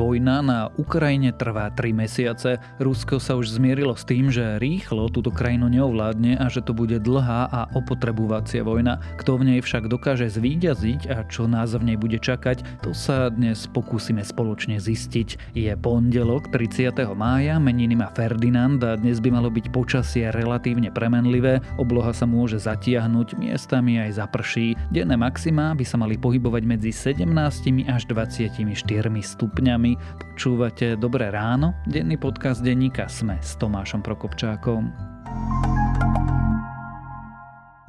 Vojna na Ukrajine trvá 3 mesiace. Rusko sa už zmierilo s tým, že rýchlo túto krajinu neovládne a že to bude dlhá a opotrebuvacia vojna. Kto v nej však dokáže zvíťaziť a čo nás v nej bude čakať, to sa dnes pokúsime spoločne zistiť. Je pondelok 30. mája, meniny má Ferdinand a dnes by malo byť počasie relatívne premenlivé, obloha sa môže zatiahnuť, miestami aj zaprší. Denné maxima by sa mali pohybovať medzi 17 až 24 stupňami. Počúvate Dobré ráno, denný podcast denníka Sme s Tomášom Prokopčákom.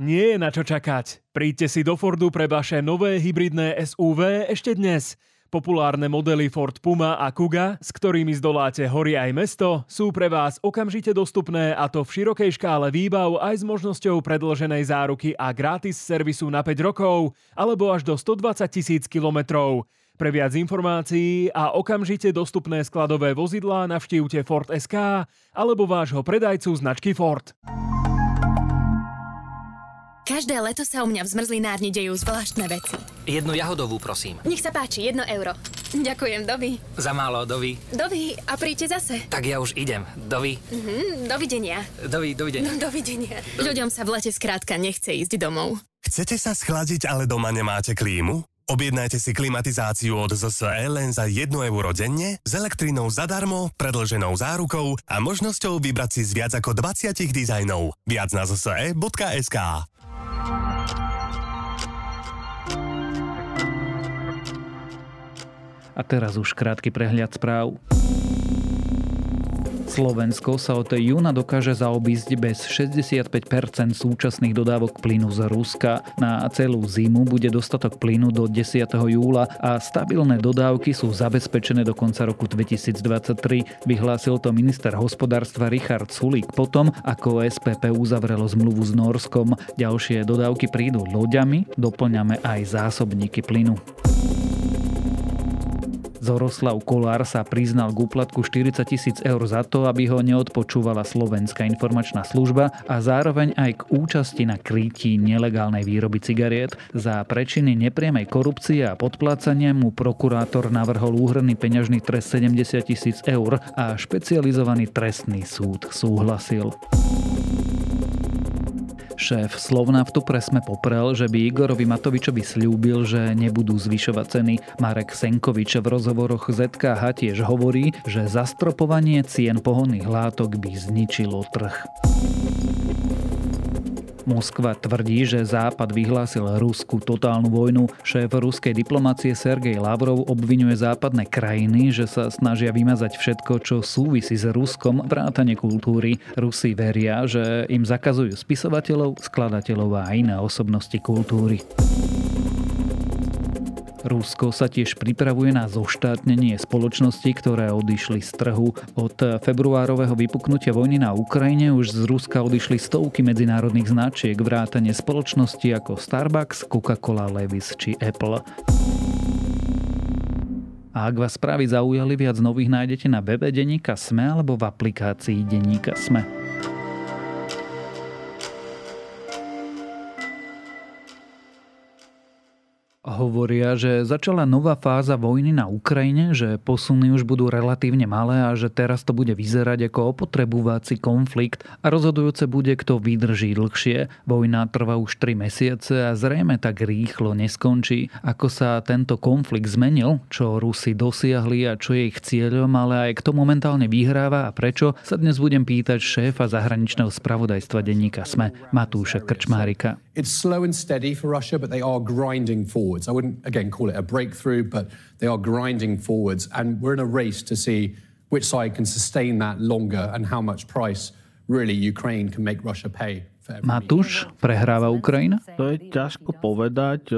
Nie je na čo čakať. Príďte si do Fordu pre vaše nové hybridné SUV ešte dnes. Populárne modely Ford Puma a Kuga, s ktorými zdoláte hory aj mesto, sú pre vás okamžite dostupné a to v širokej škále výbav aj s možnosťou predloženej záruky a gratis servisu na 5 rokov alebo až do 120 tisíc kilometrov. Pre viac informácií a okamžite dostupné skladové vozidlá navštívte Ford SK alebo vášho predajcu značky Ford. Každé leto sa u mňa v zmrzlinárni dejú zvláštne veci. Jednu jahodovú, prosím. Nech sa páči, jedno euro. Ďakujem, dovi. Za málo, dovi. Dovi, a príďte zase. Tak ja už idem. Dovi. Mhm, dovidenia. Dovi, dovidenia. No, dovidenia. Ľuďom sa v lete skrátka nechce ísť domov. Chcete sa schladiť, ale doma nemáte klímu? Objednajte si klimatizáciu od ZSE len za 1 euro denne, s elektrinou zadarmo, predlženou zárukou a možnosťou vybrať si z viac ako 20 dizajnov. Viac na zse.sk A teraz už krátky prehľad správ. Slovensko sa od júna dokáže zaobísť bez 65% súčasných dodávok plynu z Ruska. Na celú zimu bude dostatok plynu do 10. júla a stabilné dodávky sú zabezpečené do konca roku 2023. Vyhlásil to minister hospodárstva Richard Sulík potom, ako SPP uzavrelo zmluvu s Norskom. Ďalšie dodávky prídu loďami, doplňame aj zásobníky plynu. Zoroslav Kolár sa priznal k úplatku 40 tisíc eur za to, aby ho neodpočúvala Slovenská informačná služba a zároveň aj k účasti na krytí nelegálnej výroby cigariet. Za prečiny nepriamej korupcie a podplácania mu prokurátor navrhol úhrný peňažný trest 70 tisíc eur a špecializovaný trestný súd súhlasil. Šéf Slovnaftu presme poprel, že by Igorovi Matovičovi slúbil, že nebudú zvyšovať ceny. Marek Senkovič v rozhovoroch ZKH tiež hovorí, že zastropovanie cien pohonných látok by zničilo trh. Moskva tvrdí, že Západ vyhlásil Rusku totálnu vojnu. Šéf ruskej diplomácie Sergej Lavrov obvinuje západné krajiny, že sa snažia vymazať všetko, čo súvisí s Ruskom, vrátane kultúry. Rusi veria, že im zakazujú spisovateľov, skladateľov a iné osobnosti kultúry. Rusko sa tiež pripravuje na zoštátnenie spoločnosti, ktoré odišli z trhu. Od februárového vypuknutia vojny na Ukrajine už z Ruska odišli stovky medzinárodných značiek vrátane spoločnosti ako Starbucks, Coca-Cola, Levis či Apple. A ak vás správy zaujali, viac nových nájdete na webe Deníka Sme alebo v aplikácii Deníka Sme. Hovoria, že začala nová fáza vojny na Ukrajine, že posuny už budú relatívne malé a že teraz to bude vyzerať ako opotrebovací konflikt a rozhodujúce bude, kto vydrží dlhšie. Vojna trvá už 3 mesiace a zrejme tak rýchlo neskončí. Ako sa tento konflikt zmenil, čo Rusi dosiahli a čo je ich cieľom, ale aj kto momentálne vyhráva a prečo, sa dnes budem pýtať šéfa zahraničného spravodajstva denníka SME Matúša Krčmárika. It's slow and steady for Russia, but they are grinding forwards. I wouldn't, again, call it a breakthrough, but they are grinding forwards. And we're in a race to see which side can sustain that longer and how much price really Ukraine can make Russia pay. Matúš, prehráva Ukrajina? To je ťažko povedať,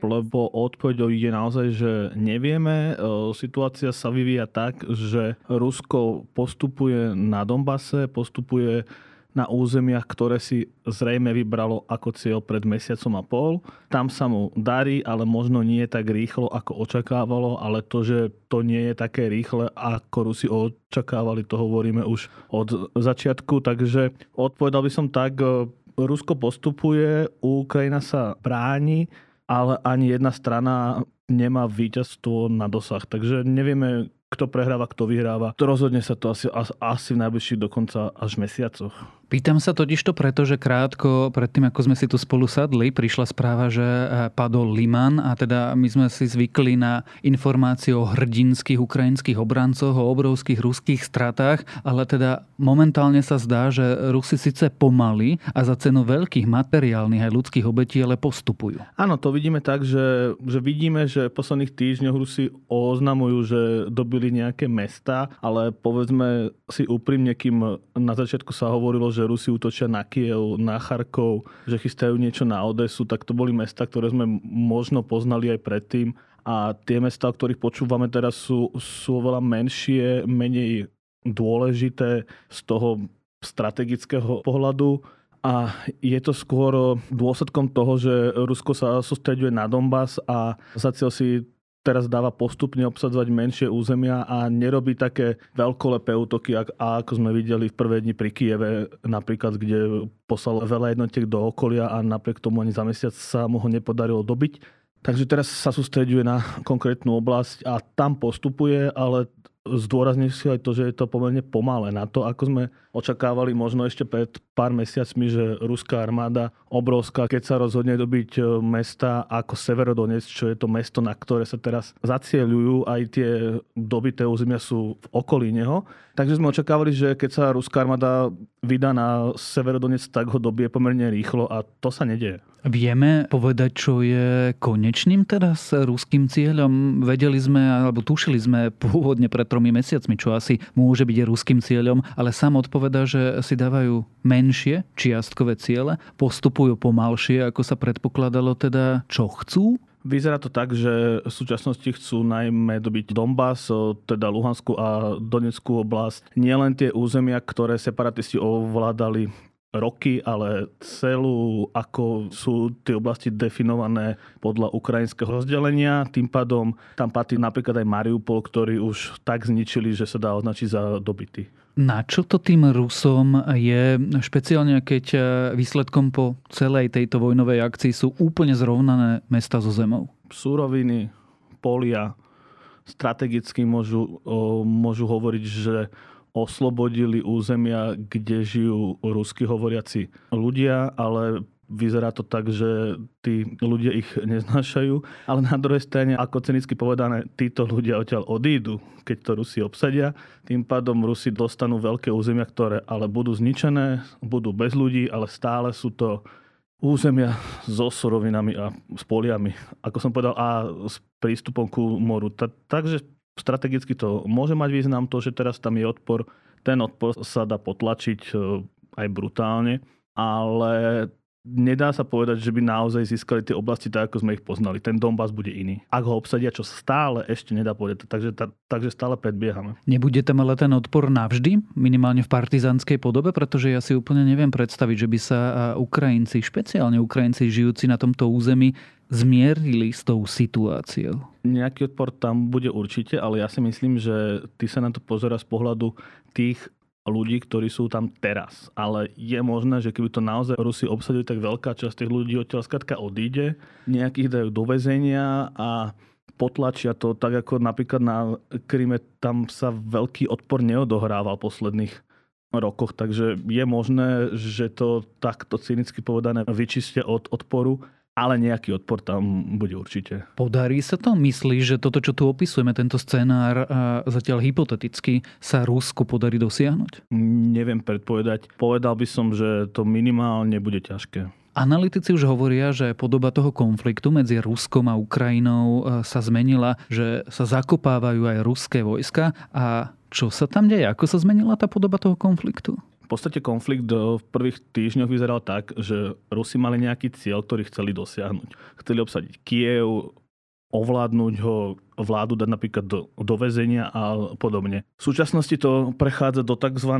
lebo odpoveď ide naozaj, že nevieme. Situácia sa vyvíja tak, že Rusko postupuje na Donbase, postupuje na územiach, ktoré si zrejme vybralo ako cieľ pred mesiacom a pol. Tam sa mu darí, ale možno nie tak rýchlo, ako očakávalo, ale to, že to nie je také rýchle, ako Rusi očakávali, to hovoríme už od začiatku. Takže odpovedal by som tak, e, Rusko postupuje, Ukrajina sa bráni, ale ani jedna strana nemá víťazstvo na dosah. Takže nevieme, kto prehráva, kto vyhráva. To rozhodne sa to asi, asi v najbližších dokonca až mesiacoch. Pýtam sa totiž to preto, že krátko predtým, ako sme si tu spolu sadli, prišla správa, že eh, padol Liman a teda my sme si zvykli na informácie o hrdinských ukrajinských obrancoch, o obrovských ruských stratách, ale teda momentálne sa zdá, že Rusi síce pomaly a za cenu veľkých materiálnych aj ľudských obetí, ale postupujú. Áno, to vidíme tak, že, že vidíme, že v posledných týždňoch Rusi oznamujú, že dobili nejaké mesta, ale povedzme si úprimne, kým na začiatku sa hovorilo, že Rusi útočia na Kiev, na Charkov, že chystajú niečo na Odesu, tak to boli mesta, ktoré sme možno poznali aj predtým. A tie mesta, o ktorých počúvame teraz, sú, sú oveľa menšie, menej dôležité z toho strategického pohľadu. A je to skôr dôsledkom toho, že Rusko sa sústreďuje na Donbass a zaciel si teraz dáva postupne obsadzovať menšie územia a nerobí také veľkolepé útoky, ako sme videli v prvé dni pri Kieve, napríklad, kde poslal veľa jednotiek do okolia a napriek tomu ani za mesiac sa mu ho nepodarilo dobiť. Takže teraz sa sústreďuje na konkrétnu oblasť a tam postupuje, ale zdôrazním si aj to, že je to pomerne pomalé na to, ako sme očakávali možno ešte pred pár mesiacmi, že ruská armáda obrovská, keď sa rozhodne dobiť e, mesta ako Severodonec, čo je to mesto, na ktoré sa teraz zacieľujú, aj tie dobité územia sú v okolí neho. Takže sme očakávali, že keď sa ruská armáda vydá na Severodonec, tak ho dobie pomerne rýchlo a to sa nedieje. Vieme povedať, čo je konečným teraz ruským cieľom? Vedeli sme, alebo tušili sme pôvodne pred tromi mesiacmi, čo asi môže byť ruským cieľom, ale sám odpovedá, že si dávajú menšie čiastkové ciele, postupujú pomalšie, ako sa predpokladalo, teda čo chcú? Vyzerá to tak, že v súčasnosti chcú najmä dobiť Donbass, teda Luhanskú a Donetskú oblasť. Nielen tie územia, ktoré separatisti ovládali roky, ale celú, ako sú tie oblasti definované podľa ukrajinského rozdelenia. Tým pádom tam patrí napríklad aj Mariupol, ktorý už tak zničili, že sa dá označiť za dobytý. Na čo to tým Rusom je, špeciálne keď e, výsledkom po celej tejto vojnovej akcii sú úplne zrovnané mesta so zemou? Súroviny, polia, strategicky môžu, môžu hovoriť, že oslobodili územia, kde žijú rusky hovoriaci ľudia, ale vyzerá to tak, že tí ľudia ich neznášajú, ale na druhej strane, ako cenicky povedané, títo ľudia odtiaľ odídu, keď to Rusi obsadia. Tým pádom Rusi dostanú veľké územia, ktoré ale budú zničené, budú bez ľudí, ale stále sú to územia so surovinami a s poliami, ako som povedal, a s prístupom ku moru. takže strategicky to môže mať význam, to, že teraz tam je odpor, ten odpor sa dá potlačiť e, aj brutálne, ale nedá sa povedať, že by naozaj získali tie oblasti tak, ako sme ich poznali. Ten Donbass bude iný. Ak ho obsadia, čo stále ešte nedá povedať, takže, ta, takže stále predbiehame. Nebude tam ale ten odpor navždy, minimálne v partizanskej podobe, pretože ja si úplne neviem predstaviť, že by sa Ukrajinci, špeciálne Ukrajinci žijúci na tomto území, zmierili s tou situáciou? Nejaký odpor tam bude určite, ale ja si myslím, že ty sa na to pozera z pohľadu tých ľudí, ktorí sú tam teraz. Ale je možné, že keby to naozaj Rusi obsadili, tak veľká časť tých ľudí odtiaľ skratka odíde, nejakých dajú do väzenia a potlačia to, tak ako napríklad na Kryme tam sa veľký odpor neodohrával posledných rokoch, takže je možné, že to takto cynicky povedané vyčistia od odporu ale nejaký odpor tam bude určite. Podarí sa to? Myslíš, že toto, čo tu opisujeme, tento scenár, zatiaľ hypoteticky, sa Rusku podarí dosiahnuť? Neviem predpovedať. Povedal by som, že to minimálne bude ťažké. Analytici už hovoria, že podoba toho konfliktu medzi Ruskom a Ukrajinou e, sa zmenila, že sa zakopávajú aj ruské vojska. A čo sa tam deje? Ako sa zmenila tá podoba toho konfliktu? Podstate konflikt v prvých týždňoch vyzeral tak, že Rusi mali nejaký cieľ, ktorý chceli dosiahnuť. Chceli obsadiť Kiev, ovládnuť ho, vládu dať napríklad do, do väzenia a podobne. V súčasnosti to prechádza do tzv.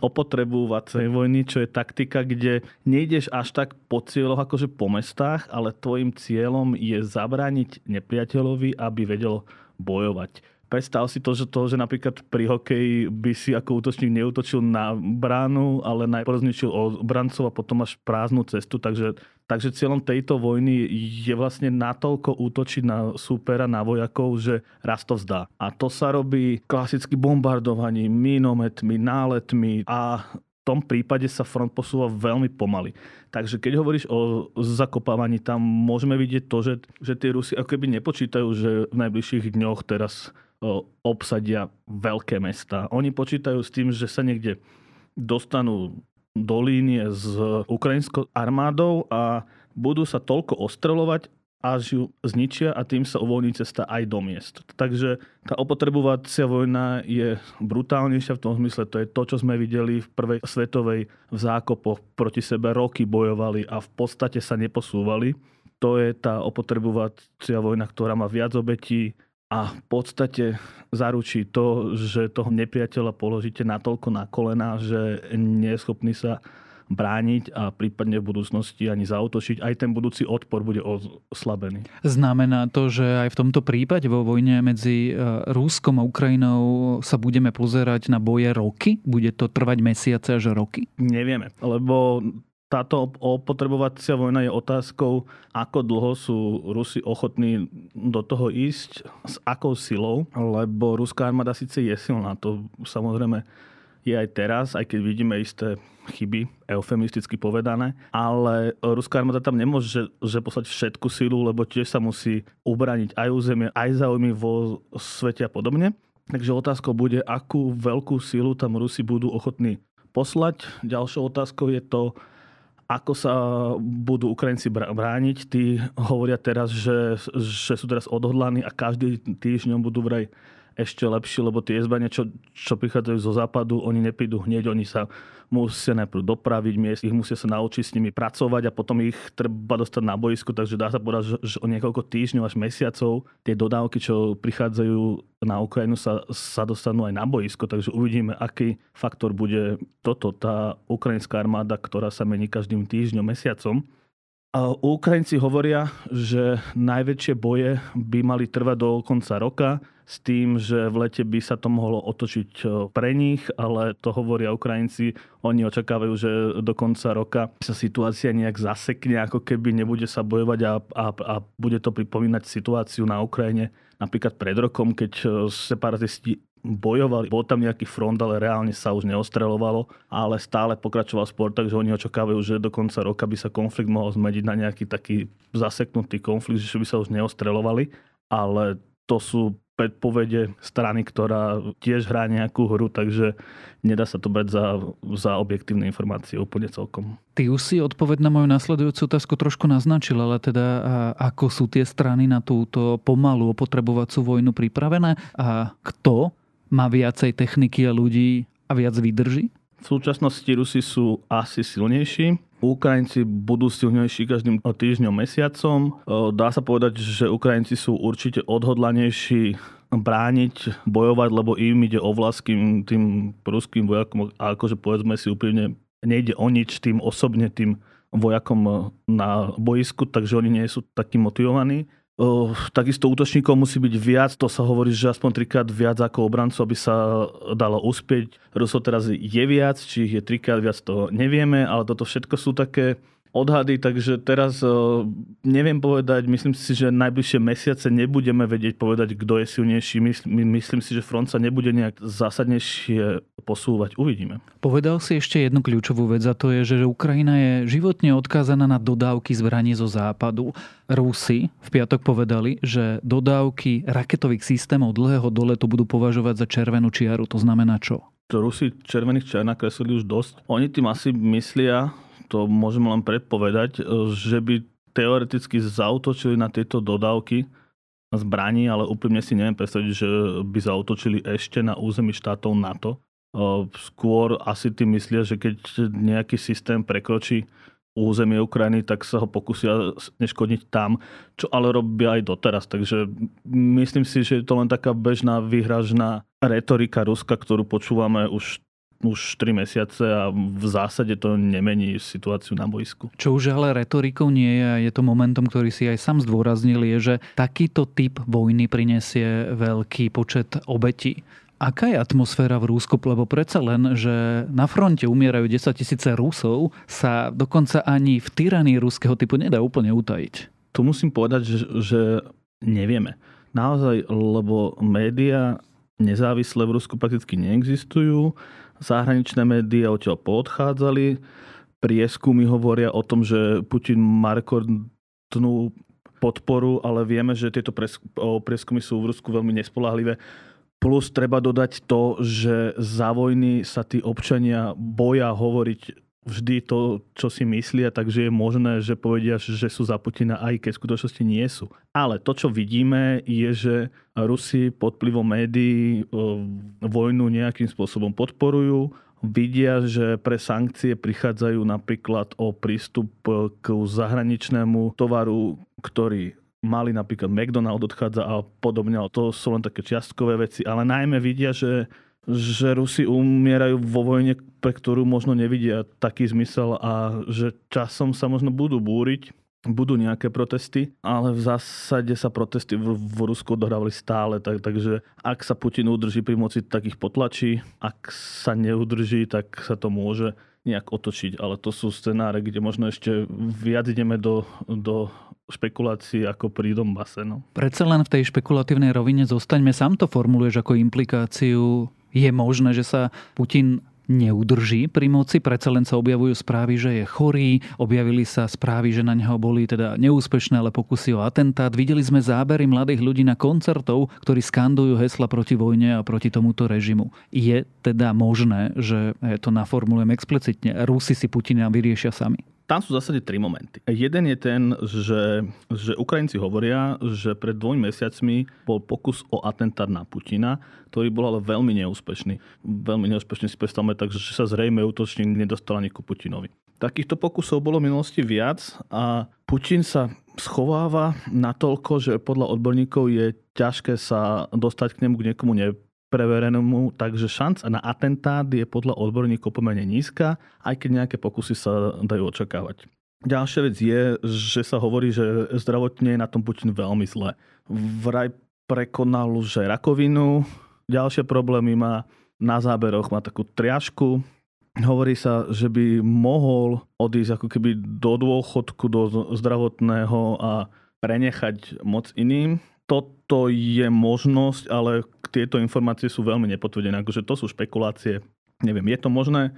opotrebúvacej vojny, čo je taktika, kde nejdeš až tak po cieľoch akože po mestách, ale tvojim cieľom je zabrániť nepriateľovi, aby vedel bojovať predstav si to, že, to, že napríklad pri hokeji by si ako útočník neutočil na bránu, ale najprv zničil obrancov a potom máš prázdnu cestu, takže Takže cieľom tejto vojny je vlastne natoľko útočiť na súpera, na vojakov, že raz to vzdá. A to sa robí klasicky bombardovaním, minometmi, náletmi a v tom prípade sa front posúva veľmi pomaly. Takže keď hovoríš o zakopávaní, tam môžeme vidieť to, že, že tie Rusy ako keby nepočítajú, že v najbližších dňoch teraz obsadia veľké mesta. Oni počítajú s tým, že sa niekde dostanú do línie s ukrajinskou armádou a budú sa toľko ostrelovať, až ju zničia a tým sa uvoľní cesta aj do miest. Takže tá opotrebovacia vojna je brutálnejšia v tom zmysle, to je to, čo sme videli v prvej svetovej v zákopoch. Proti sebe roky bojovali a v podstate sa neposúvali. To je tá opotrebovacia vojna, ktorá má viac obetí, a v podstate zaručí to, že toho nepriateľa položíte natoľko na kolena, že nie je schopný sa brániť a prípadne v budúcnosti ani zautočiť. Aj ten budúci odpor bude oslabený. Znamená to, že aj v tomto prípade vo vojne medzi e, Rúskom a Ukrajinou sa budeme pozerať na boje roky? Bude to trvať mesiace až roky? Nevieme, lebo táto opotrebovacia vojna je otázkou, ako dlho sú Rusi ochotní do toho ísť, s akou silou, lebo ruská armáda síce je silná, to samozrejme je aj teraz, aj keď vidíme isté chyby, eufemisticky povedané, ale ruská armáda tam nemôže že poslať všetku silu, lebo tiež sa musí ubraniť aj územie, aj záujmy vo svete a podobne. Takže otázkou bude, akú veľkú silu tam Rusi budú ochotní poslať. Ďalšou otázkou je to, ako sa budú Ukrajinci brániť. Tí hovoria teraz, že, že sú teraz odhodlaní a každý týždňom budú vraj ešte lepšie, lebo tie zbranie, čo, čo prichádzajú zo západu, oni neprídu hneď, oni sa musia najprv dopraviť miest, ich musia sa naučiť s nimi pracovať a potom ich treba dostať na boisku, takže dá sa povedať, že, že o niekoľko týždňov až mesiacov tie dodávky, čo prichádzajú na Ukrajinu, sa, sa dostanú aj na boisko, takže uvidíme, aký faktor bude toto, tá ukrajinská armáda, ktorá sa mení každým týždňom, mesiacom. Ukrajinci hovoria, že najväčšie boje by mali trvať do konca roka, s tým, že v lete by sa to mohlo otočiť e, pre nich, ale to hovoria Ukrajinci. Oni očakávajú, že do konca roka sa situácia nejak zasekne, ako keby nebude sa bojovať a, a, a bude to pripomínať situáciu na Ukrajine napríklad pred rokom, keď e, separatisti bojovali. Bol tam nejaký front, ale reálne sa už neostrelovalo, ale stále pokračoval sport, takže oni očakávajú, že do konca roka by sa konflikt mohol zmeniť na nejaký taký zaseknutý konflikt, že by sa už neostrelovali. Ale to sú predpovede strany, ktorá tiež hrá nejakú hru, takže nedá sa to brať za, za objektívne informácie úplne celkom. Ty už si odpoveď na moju nasledujúcu otázku trošku naznačil, ale teda ako sú tie strany na túto pomalú opotrebovacú vojnu pripravené a kto má viacej techniky a ľudí a viac vydrží? V súčasnosti Rusi sú asi silnejší. Ukrajinci budú silnejší každým týždňom, mesiacom. Dá sa povedať, že Ukrajinci sú určite odhodlanejší brániť, bojovať, lebo im ide o vlaským tým ruským vojakom a akože povedzme si úprimne, nejde o nič tým osobne tým vojakom na boisku, takže oni nie sú takí motivovaní. Takisto útočníkov musí byť viac, to sa hovorí, že aspoň trikrát viac ako obrancu, aby sa dalo uspieť. Rusov teraz je viac, či ich je trikrát viac, to nevieme, ale toto všetko sú také odhady, takže teraz uh, neviem povedať, myslím si, že najbližšie mesiace nebudeme vedieť povedať, kto je silnejší. My, myslím si, že front sa nebude nejak zásadnejšie posúvať. Uvidíme. Povedal si ešte jednu kľúčovú vec a to je, že Ukrajina je životne odkázaná na dodávky zbraní zo západu. Rusi v piatok povedali, že dodávky raketových systémov dlhého doletu budú považovať za červenú čiaru. To znamená čo? To Rusi červených čiar nakreslili už dosť. Oni tým asi myslia, to môžem len predpovedať, e, že by teoreticky zautočili na tieto dodávky zbraní, ale úprimne si neviem predstaviť, že by zautočili ešte na území štátov NATO. E, skôr asi tým myslia, že keď nejaký systém prekročí územie Ukrajiny, tak sa ho pokusia neškodiť tam, čo ale robia aj doteraz. Takže myslím si, že je to len taká bežná výhražná retorika Ruska, ktorú počúvame už už 3 mesiace a v zásade to nemení situáciu na boisku. Čo už ale retorikou nie je a je to momentom, ktorý si aj sám zdôraznil, je, že takýto typ vojny prinesie veľký počet obetí. Aká je atmosféra v Rúsku? Lebo predsa len, že na fronte umierajú 10 tisíce Rusov, sa dokonca ani v tyranii ruského typu nedá úplne utajiť. Tu musím povedať, že, že nevieme. Naozaj, lebo médiá nezávislé v Rusku prakticky neexistujú. Zahraničné médiá odtiaľ poodchádzali. Prieskumy hovoria o tom, že Putin má rekordnú podporu, ale vieme, že tieto prieskumy sú v Rusku veľmi nespolahlivé. Plus treba dodať to, že za vojny sa tí občania boja hovoriť vždy to, čo si myslia, takže je možné, že povedia, že sú za Putina, aj keď skutočnosti nie sú. Ale to, čo vidíme, je, že Rusi pod vplyvom médií vojnu nejakým spôsobom podporujú. Vidia, že pre sankcie prichádzajú napríklad o prístup k zahraničnému tovaru, ktorý mali napríklad McDonald odchádza a podobne, to sú len také čiastkové veci, ale najmä vidia, že, že Rusi umierajú vo vojne, pre ktorú možno nevidia taký zmysel a že časom sa možno budú búriť, budú nejaké protesty, ale v zásade sa protesty v, v Rusku odohrávali stále, tak, takže ak sa Putin udrží pri moci, tak ich potlačí, ak sa neudrží, tak sa to môže nejak otočiť, ale to sú scenáre, kde možno ešte viac ideme do, do špekulácií ako pri Donbase. No. Predsa len v tej špekulatívnej rovine zostaňme, sám to formuluješ ako implikáciu. Je možné, že sa Putin neudrží pri moci. Predsa len sa objavujú správy, že je chorý. Objavili sa správy, že na neho boli teda neúspešné, ale pokusy o atentát. Videli sme zábery mladých ľudí na koncertov, ktorí skandujú hesla proti vojne a proti tomuto režimu. Je teda možné, že to naformulujem explicitne, Rusi si Putina vyriešia sami? Tam sú v zásade tri momenty. Jeden je ten, že, že Ukrajinci hovoria, že pred dvomi mesiacmi bol pokus o atentát na Putina, ktorý bol ale veľmi neúspešný. Veľmi neúspešný si predstavme tak, že sa zrejme útočník nedostal ani ku Putinovi. Takýchto pokusov bolo v minulosti viac a Putin sa schováva natoľko, že podľa odborníkov je ťažké sa dostať k nemu, k niekomu ne, preverenému, takže šanca na atentát je podľa odborníkov pomerne nízka, aj keď nejaké pokusy sa dajú očakávať. Ďalšia vec je, že sa hovorí, že zdravotne je na tom Putin veľmi zle. Vraj prekonal už aj rakovinu, ďalšie problémy má, na záberoch má takú triažku, hovorí sa, že by mohol odísť ako keby do dôchodku, do zdravotného a prenechať moc iným. Toto je možnosť, ale tieto informácie sú veľmi nepotvrdené. Akože to sú špekulácie. Neviem, je to možné?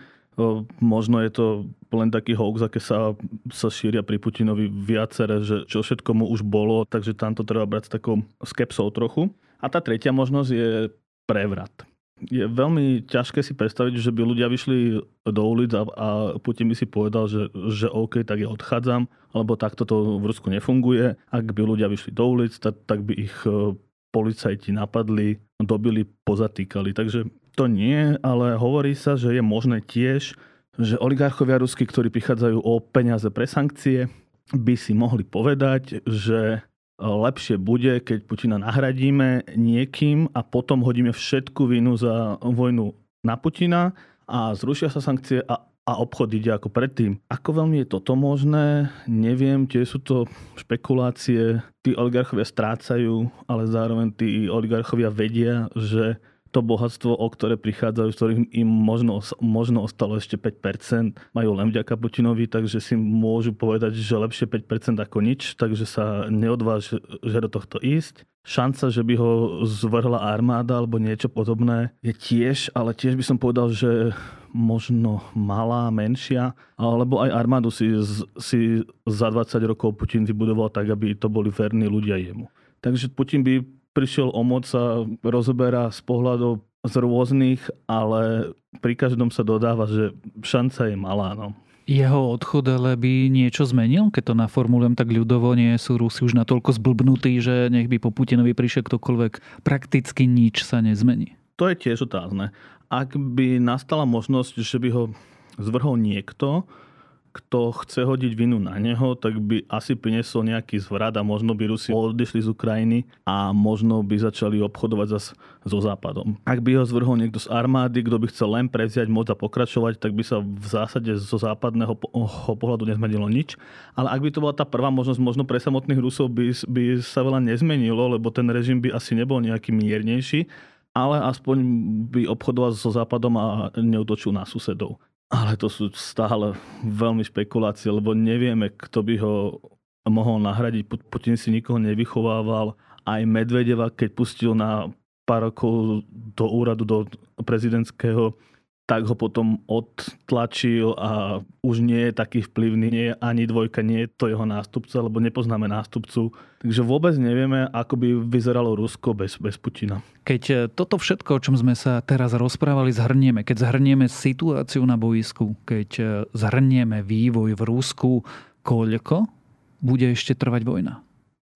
Možno je to len taký hoax, aké sa, sa šíria pri Putinovi viacere, že čo všetko mu už bolo, takže tam to treba brať s takou skepsou trochu. A tá tretia možnosť je prevrat. Je veľmi ťažké si predstaviť, že by ľudia vyšli do ulic a, a Putin by si povedal, že, že OK, tak ja odchádzam, alebo takto to v Rusku nefunguje. Ak by ľudia vyšli do ulic, tak, tak by ich policajti napadli, dobili, pozatýkali. Takže to nie, ale hovorí sa, že je možné tiež, že oligarchovia rusky, ktorí prichádzajú o peniaze pre sankcie, by si mohli povedať, že lepšie bude, keď Putina nahradíme niekým a potom hodíme všetku vinu za vojnu na Putina a zrušia sa sankcie a a obchod ide ako predtým. Ako veľmi je toto možné, neviem, tie sú to špekulácie. Tí oligarchovia strácajú, ale zároveň tí oligarchovia vedia, že to bohatstvo, o ktoré prichádzajú, s ktorým im možno, možno ostalo ešte 5%, majú len vďaka Putinovi, takže si môžu povedať, že lepšie 5% ako nič, takže sa neodvážia do tohto ísť. Šanca, že by ho zvrhla armáda alebo niečo podobné je tiež, ale tiež by som povedal, že možno malá, menšia, alebo aj armádu si, si za 20 rokov Putin vybudoval tak, aby to boli verní ľudia jemu. Takže Putin by prišiel o moc sa rozoberá z pohľadov z rôznych, ale pri každom sa dodáva, že šanca je malá. No. Jeho odchod ale by niečo zmenil? Keď to naformulujem tak ľudovo, nie sú Rusi už natoľko zblbnutí, že nech by po Putinovi prišiel ktokoľvek, prakticky nič sa nezmení. To je tiež otázne. Ak by nastala možnosť, že by ho zvrhol niekto, kto chce hodiť vinu na neho, tak by asi priniesol nejaký zvrat a možno by Rusi odišli z Ukrajiny a možno by začali obchodovať zase so Západom. Ak by ho zvrhol niekto z armády, kto by chcel len prevziať moc a pokračovať, tak by sa v zásade zo západného pohľadu nezmenilo nič. Ale ak by to bola tá prvá možnosť, možno pre samotných Rusov by, by sa veľa nezmenilo, lebo ten režim by asi nebol nejaký miernejší ale aspoň by obchodoval so Západom a neutočil na susedov. Ale to sú stále veľmi špekulácie, lebo nevieme, kto by ho mohol nahradiť. Putin si nikoho nevychovával. Aj Medvedeva, keď pustil na pár rokov do úradu, do prezidentského, tak ho potom odtlačil a už nie je taký vplyvný, nie je ani dvojka, nie je to jeho nástupca, lebo nepoznáme nástupcu. Takže vôbec nevieme, ako by vyzeralo Rusko bez, bez Putina. Keď e, toto všetko, o čom sme sa teraz rozprávali, zhrnieme, keď zhrnieme situáciu na boisku, keď e, zhrnieme vývoj v Rusku, koľko bude ešte trvať vojna?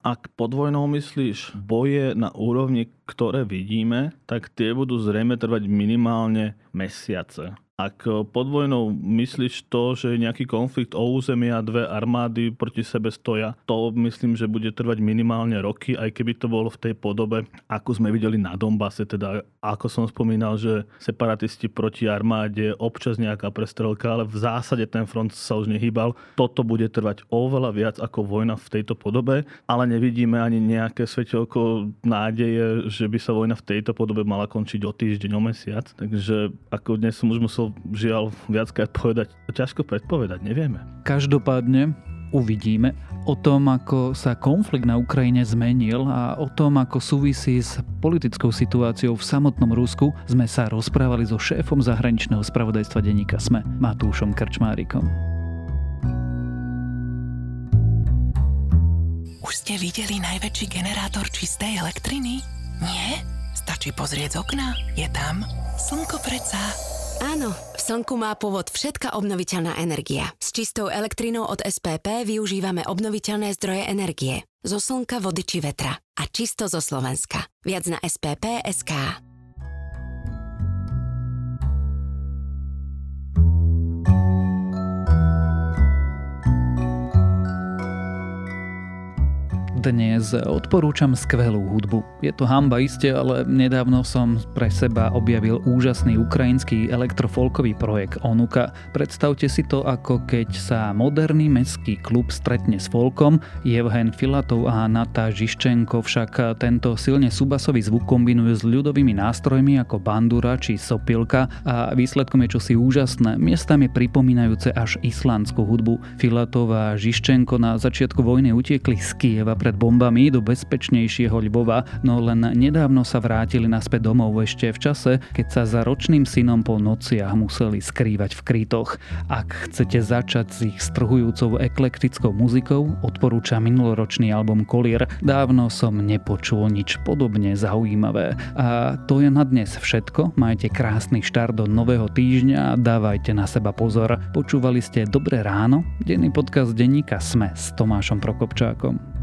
Ak pod vojnou myslíš boje na úrovni, ktoré vidíme, tak tie budú zrejme trvať minimálne mesiace. Ak eh, pod vojnou myslíš to, že nejaký konflikt o územie a dve armády proti sebe stoja, to myslím, že bude trvať minimálne roky, aj keby to bolo v tej podobe, ako sme videli na Donbase, teda ako som spomínal, že separatisti proti armáde, občas nejaká prestrelka, ale v zásade ten front sa už nehýbal. Toto bude trvať oveľa viac ako vojna v tejto podobe, ale nevidíme ani nejaké svetelko nádeje, že by sa vojna v tejto podobe mala končiť o týždeň, o mesiac. Takže ako dnes som už musel žiaľ viackrát povedať, ťažko predpovedať, nevieme. Každopádne uvidíme o tom, ako sa konflikt na Ukrajine zmenil a o tom, ako súvisí s politickou situáciou v samotnom Rusku, sme sa rozprávali so šéfom zahraničného spravodajstva denníka SME, Matúšom Krčmárikom. Už ste videli najväčší generátor čistej elektriny? Nie? Stačí pozrieť z okna. Je tam slnko predsa. Áno, v Slnku má pôvod všetka obnoviteľná energia. S čistou elektrinou od SPP využívame obnoviteľné zdroje energie. Zo slnka, vody či vetra. A čisto zo Slovenska. Viac na SPP.sk. dnes odporúčam skvelú hudbu. Je to hamba iste, ale nedávno som pre seba objavil úžasný ukrajinský elektrofolkový projekt Onuka. Predstavte si to ako keď sa moderný mestský klub stretne s folkom, Jevhen Filatov a Nata Žiščenko však tento silne subasový zvuk kombinujú s ľudovými nástrojmi ako bandura či sopilka a výsledkom je čosi úžasné, miestami pripomínajúce až islandskú hudbu. Filatov a Žiščenko na začiatku vojny utiekli z Kieva pred bombami do bezpečnejšieho Ľbova, no len nedávno sa vrátili naspäť domov ešte v čase, keď sa za ročným synom po nociach museli skrývať v krytoch. Ak chcete začať s ich strhujúcou eklektickou muzikou, odporúča minuloročný album Kolier. Dávno som nepočul nič podobne zaujímavé. A to je na dnes všetko. Majte krásny štart do nového týždňa a dávajte na seba pozor. Počúvali ste Dobré ráno, denný podcast denníka Sme s Tomášom Prokopčákom.